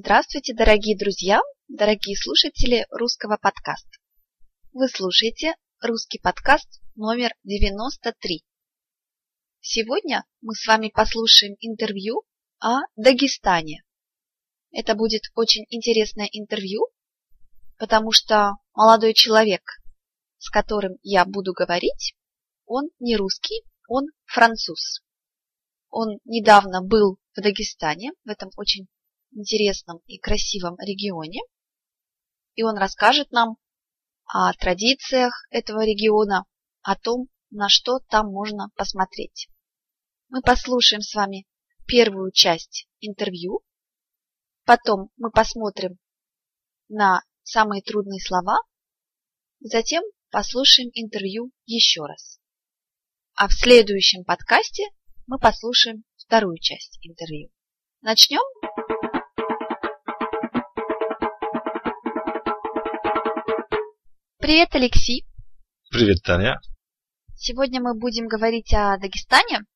Здравствуйте, дорогие друзья, дорогие слушатели русского подкаста. Вы слушаете русский подкаст номер 93. Сегодня мы с вами послушаем интервью о Дагестане. Это будет очень интересное интервью, потому что молодой человек, с которым я буду говорить, он не русский, он француз. Он недавно был в Дагестане, в этом очень интересном и красивом регионе. И он расскажет нам о традициях этого региона, о том, на что там можно посмотреть. Мы послушаем с вами первую часть интервью, потом мы посмотрим на самые трудные слова, затем послушаем интервью еще раз. А в следующем подкасте мы послушаем вторую часть интервью. Начнем? Привет, Алексей. Привет, Таня. Сегодня мы будем говорить о Дагестане,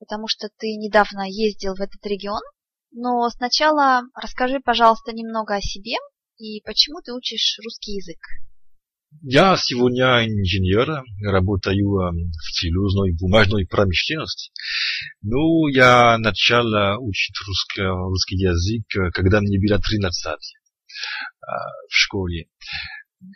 потому что ты недавно ездил в этот регион. Но сначала расскажи, пожалуйста, немного о себе и почему ты учишь русский язык. Я сегодня инженер, работаю в целлюлозной бумажной промышленности. Ну, я начал учить русский, русский язык, когда мне было 13 в школе.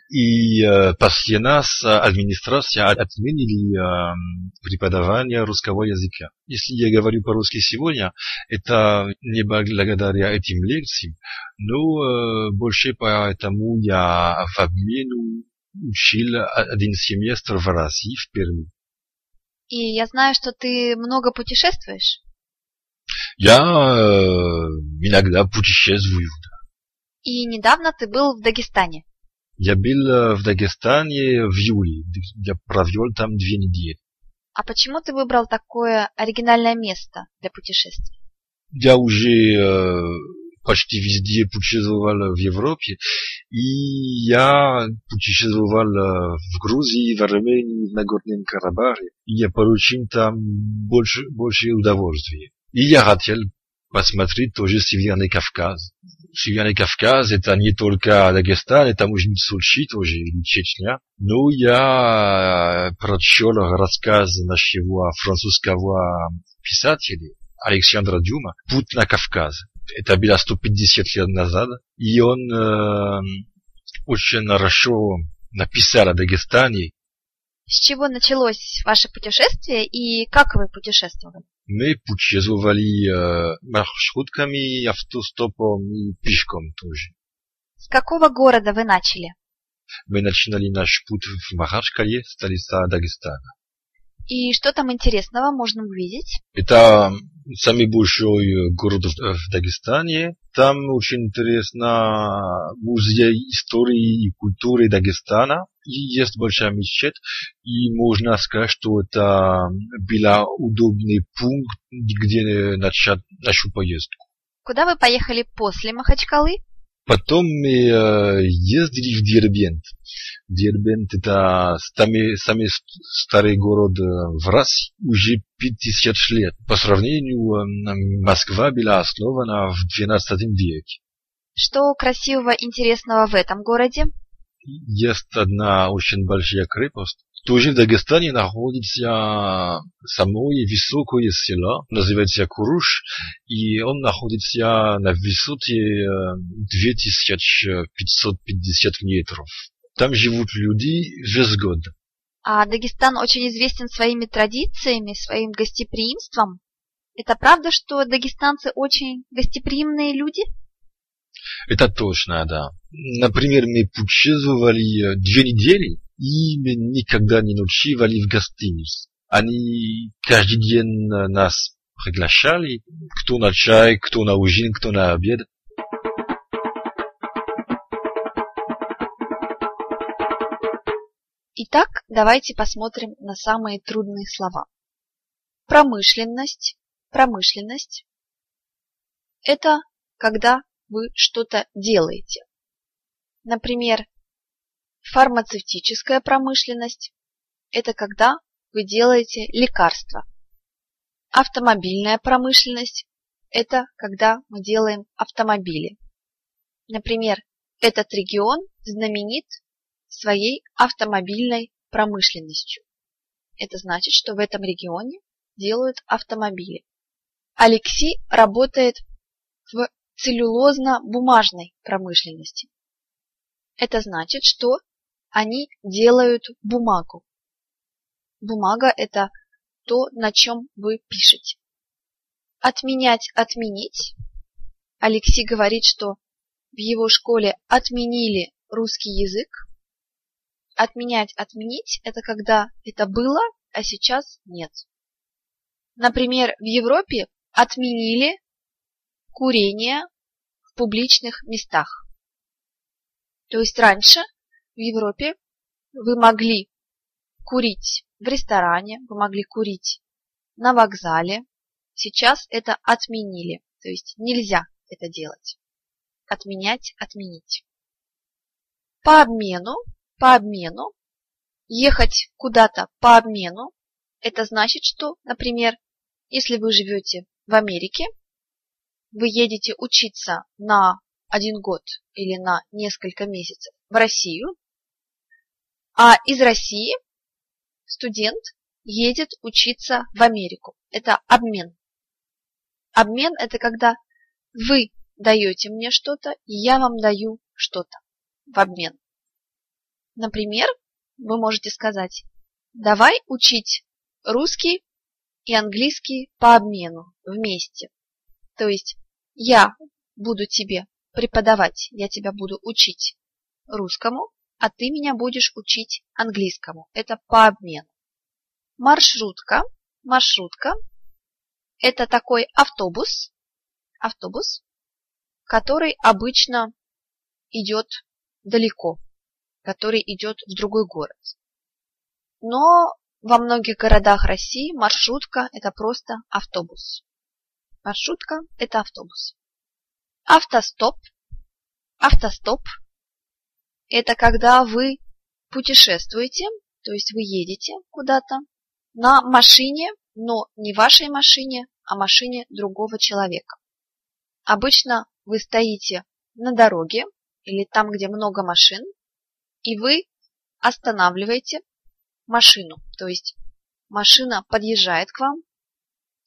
И э, после нас администрация отменили э, преподавание русского языка. Если я говорю по-русски сегодня, это не благодаря этим лекциям, но э, больше поэтому я в обмену учил один семестр в России, в Перми. И я знаю, что ты много путешествуешь. Я э, иногда путешествую. И недавно ты был в Дагестане. Я был в Дагестане в июле. Я провел там две недели. А почему ты выбрал такое оригинальное место для путешествий? Я уже э, почти везде путешествовал в Европе. И я путешествовал в Грузии, в Армении, в Нагорном Карабахе. И я получил там больше, больше удовольствия. И я хотел посмотреть тоже Северный Кавказ. Северный Кавказ это не только Дагестан, это быть Сочи тоже, или Чечня. Но я прочел рассказ нашего французского писателя Александра Дюма «Путь на Кавказ». Это было 150 лет назад. И он э, очень хорошо написал о Дагестане. С чего началось ваше путешествие и как вы путешествовали? Путешествовали э, маршрутками, автостопом и пешком тоже. С какого города вы начали? Мы начинали наш путь в Махачкале, столица Дагестана. И что там интересного можно увидеть? Это самый большой город в Дагестане. Там очень интересно музей истории и культуры Дагестана. И есть большая мечеть. И можно сказать, что это был удобный пункт, где начать нашу поездку. Куда вы поехали после Махачкалы? Потом мы э, ездили в Дербент. Дербент это самый, самый старый город в России, уже 50 лет. По сравнению, Москва была основана в 12 веке. Что красивого, интересного в этом городе? Есть одна очень большая крепость. Тоже в Дагестане находится самое высокое село, называется Куруш, и он находится на высоте 2550 метров. Там живут люди весь год. А Дагестан очень известен своими традициями, своим гостеприимством. Это правда, что дагестанцы очень гостеприимные люди? Это точно, да. Например, мы путешествовали две недели, и мы никогда не ночевали в гостинице. Они каждый день нас приглашали, кто на чай, кто на ужин, кто на обед. Итак, давайте посмотрим на самые трудные слова. Промышленность. Промышленность – это когда вы что-то делаете. Например, фармацевтическая промышленность – это когда вы делаете лекарства. Автомобильная промышленность – это когда мы делаем автомобили. Например, этот регион знаменит своей автомобильной промышленностью. Это значит, что в этом регионе делают автомобили. Алексей работает в целлюлозно-бумажной промышленности. Это значит, что они делают бумагу. Бумага – это то, на чем вы пишете. Отменять – отменить. Алексей говорит, что в его школе отменили русский язык. Отменять – отменить – это когда это было, а сейчас нет. Например, в Европе отменили курение в публичных местах. То есть раньше в Европе вы могли курить в ресторане, вы могли курить на вокзале. Сейчас это отменили, то есть нельзя это делать. Отменять, отменить. По обмену, по обмену, ехать куда-то по обмену, это значит, что, например, если вы живете в Америке, вы едете учиться на один год или на несколько месяцев в Россию, а из России студент едет учиться в Америку. Это обмен. Обмен – это когда вы даете мне что-то, и я вам даю что-то в обмен. Например, вы можете сказать, давай учить русский и английский по обмену вместе. То есть я буду тебе преподавать, я тебя буду учить русскому, а ты меня будешь учить английскому. Это по обмену. Маршрутка. Маршрутка – это такой автобус, автобус, который обычно идет далеко, который идет в другой город. Но во многих городах России маршрутка – это просто автобус. Маршрутка – это автобус. Автостоп. Автостоп – это когда вы путешествуете, то есть вы едете куда-то на машине, но не вашей машине, а машине другого человека. Обычно вы стоите на дороге или там, где много машин, и вы останавливаете машину. То есть машина подъезжает к вам,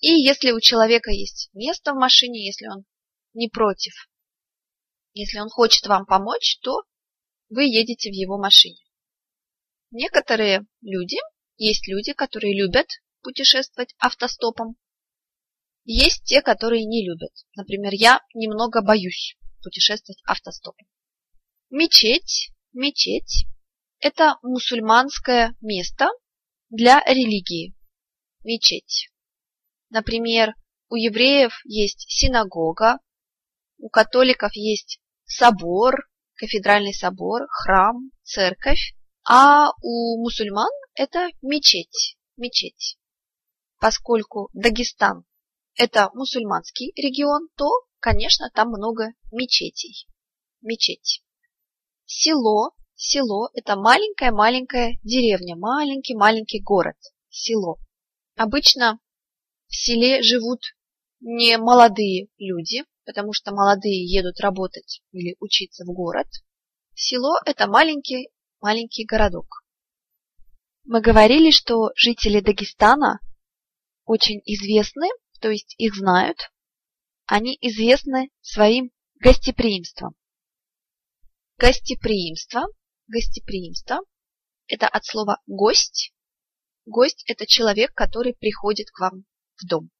и если у человека есть место в машине, если он не против, если он хочет вам помочь, то вы едете в его машине. Некоторые люди, есть люди, которые любят путешествовать автостопом. Есть те, которые не любят. Например, я немного боюсь путешествовать автостопом. Мечеть, мечеть – это мусульманское место для религии. Мечеть. Например, у евреев есть синагога, у католиков есть собор, кафедральный собор, храм, церковь, а у мусульман это мечеть, мечеть. Поскольку Дагестан это мусульманский регион, то, конечно, там много мечетей. Мечеть. Село, село это маленькая-маленькая деревня, маленький-маленький город, село. Обычно в селе живут не молодые люди, потому что молодые едут работать или учиться в город. Село – это маленький, маленький городок. Мы говорили, что жители Дагестана очень известны, то есть их знают. Они известны своим гостеприимством. Гостеприимство, гостеприимство – это от слова «гость». Гость – это человек, который приходит к вам в дом.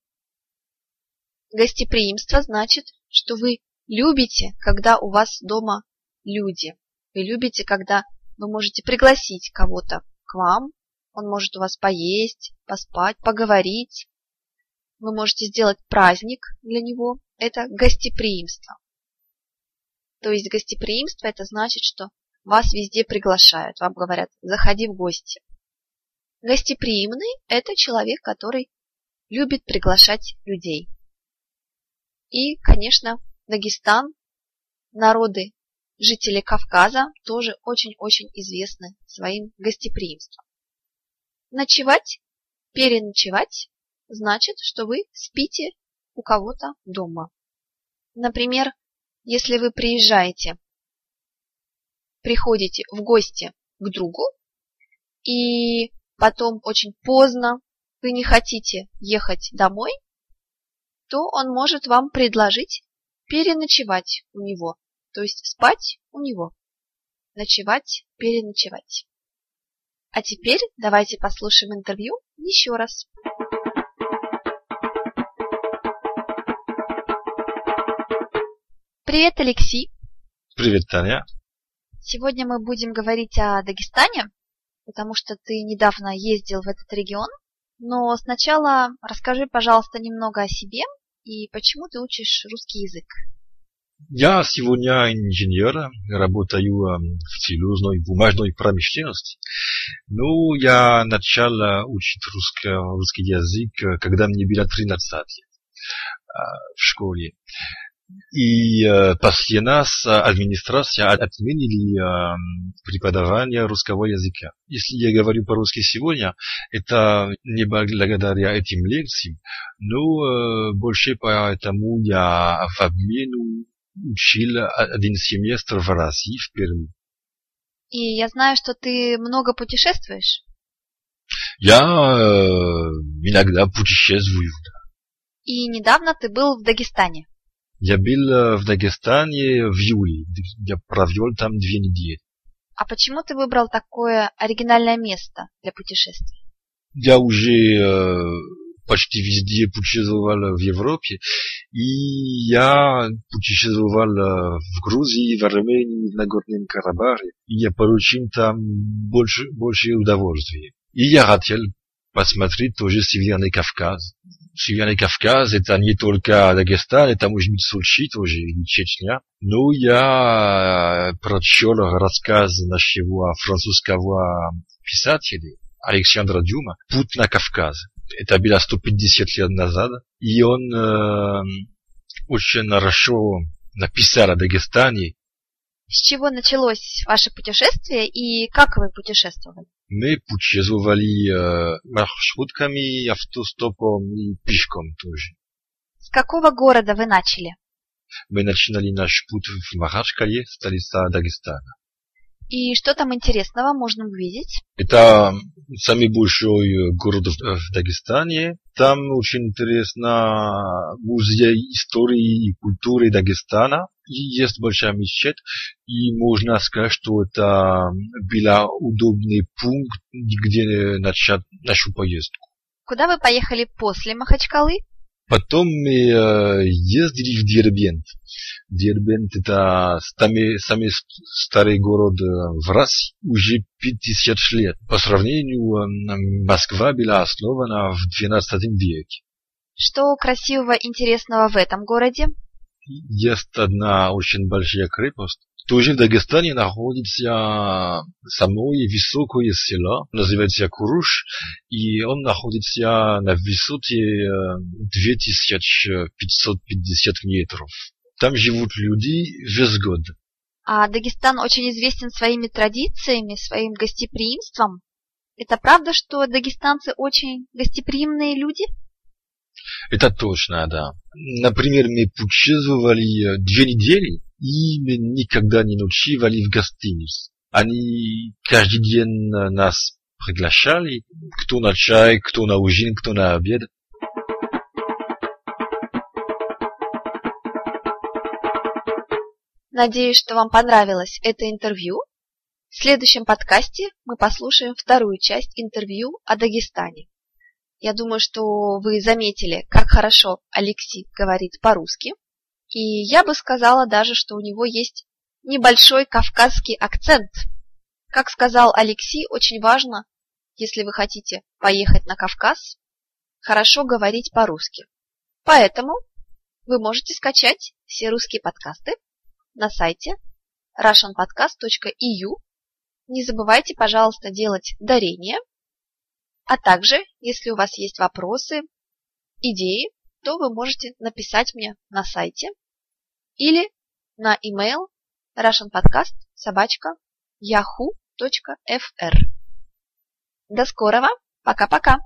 Гостеприимство значит, что вы любите, когда у вас дома люди. Вы любите, когда вы можете пригласить кого-то к вам. Он может у вас поесть, поспать, поговорить. Вы можете сделать праздник для него. Это гостеприимство. То есть гостеприимство это значит, что вас везде приглашают. Вам говорят, заходи в гости. Гостеприимный – это человек, который любит приглашать людей. И, конечно, Дагестан, народы, жители Кавказа тоже очень-очень известны своим гостеприимством. Ночевать, переночевать значит, что вы спите у кого-то дома. Например, если вы приезжаете, приходите в гости к другу, и потом очень поздно вы не хотите ехать домой, то он может вам предложить переночевать у него, то есть спать у него. Ночевать, переночевать. А теперь давайте послушаем интервью еще раз. Привет, Алексей. Привет, Таня. Сегодня мы будем говорить о Дагестане, потому что ты недавно ездил в этот регион. Но сначала расскажи, пожалуйста, немного о себе и почему ты учишь русский язык. Я сегодня инженер, работаю в целлюлозной бумажной промышленности. Ну, я начал учить русский, русский язык, когда мне было 13 лет в школе. И э, после нас администрация отменили э, преподавание русского языка. Если я говорю по-русски сегодня, это не благодаря этим лекциям, но э, больше поэтому я в обмену учил один семестр в России, в Перми. И я знаю, что ты много путешествуешь. Я э, иногда путешествую. И недавно ты был в Дагестане. Я был в Дагестане в июле. Я провел там две недели. А почему ты выбрал такое оригинальное место для путешествий? Я уже э, почти везде путешествовал в Европе, и я путешествовал в Грузии, в Армении, в Нагорном Карабахе, и я получил там больше, больше удовольствия. И я хотел посмотреть тоже Северный Кавказ. Северный Кавказ это не только Дагестан, это может быть Сочи тоже, или Чечня. Но я прочел рассказ нашего французского писателя Александра Дюма «Путь на Кавказ». Это было 150 лет назад. И он э, очень хорошо написал о Дагестане. С чего началось ваше путешествие и как вы путешествовали? Мы путешествовали э, маршрутками, автостопом и пешком тоже. С какого города вы начали? Мы начинали наш путь в Махачкале, столица Дагестана. И что там интересного можно увидеть? Это самый большой город в Дагестане. Там очень интересно музей истории и культуры Дагестана. Есть большая мечеть. И можно сказать, что это был удобный пункт, где начать нашу поездку. Куда вы поехали после Махачкалы? Потом мы э, ездили в Дербент. Дербент это самый, самый старый город в России, уже 50 лет. По сравнению, Москва была основана в 12 веке. Что красивого, интересного в этом городе? Есть одна очень большая крепость. Тоже в Дагестане находится самое высокое село, называется Куруш, и он находится на высоте 2550 метров. Там живут люди весь год. А Дагестан очень известен своими традициями, своим гостеприимством. Это правда, что дагестанцы очень гостеприимные люди? Это точно, да. Например, мы путешествовали две недели, и мы никогда не ночевали в гостинице. Они каждый день нас приглашали, кто на чай, кто на ужин, кто на обед. Надеюсь, что вам понравилось это интервью. В следующем подкасте мы послушаем вторую часть интервью о Дагестане. Я думаю, что вы заметили, как хорошо Алексей говорит по-русски. И я бы сказала даже, что у него есть небольшой кавказский акцент. Как сказал Алексей, очень важно, если вы хотите поехать на Кавказ, хорошо говорить по-русски. Поэтому вы можете скачать все русские подкасты на сайте russianpodcast.eu. Не забывайте, пожалуйста, делать дарение. А также, если у вас есть вопросы, идеи, то вы можете написать мне на сайте или на email russianpodcast собачка yahoo.fr. До скорого. Пока-пока.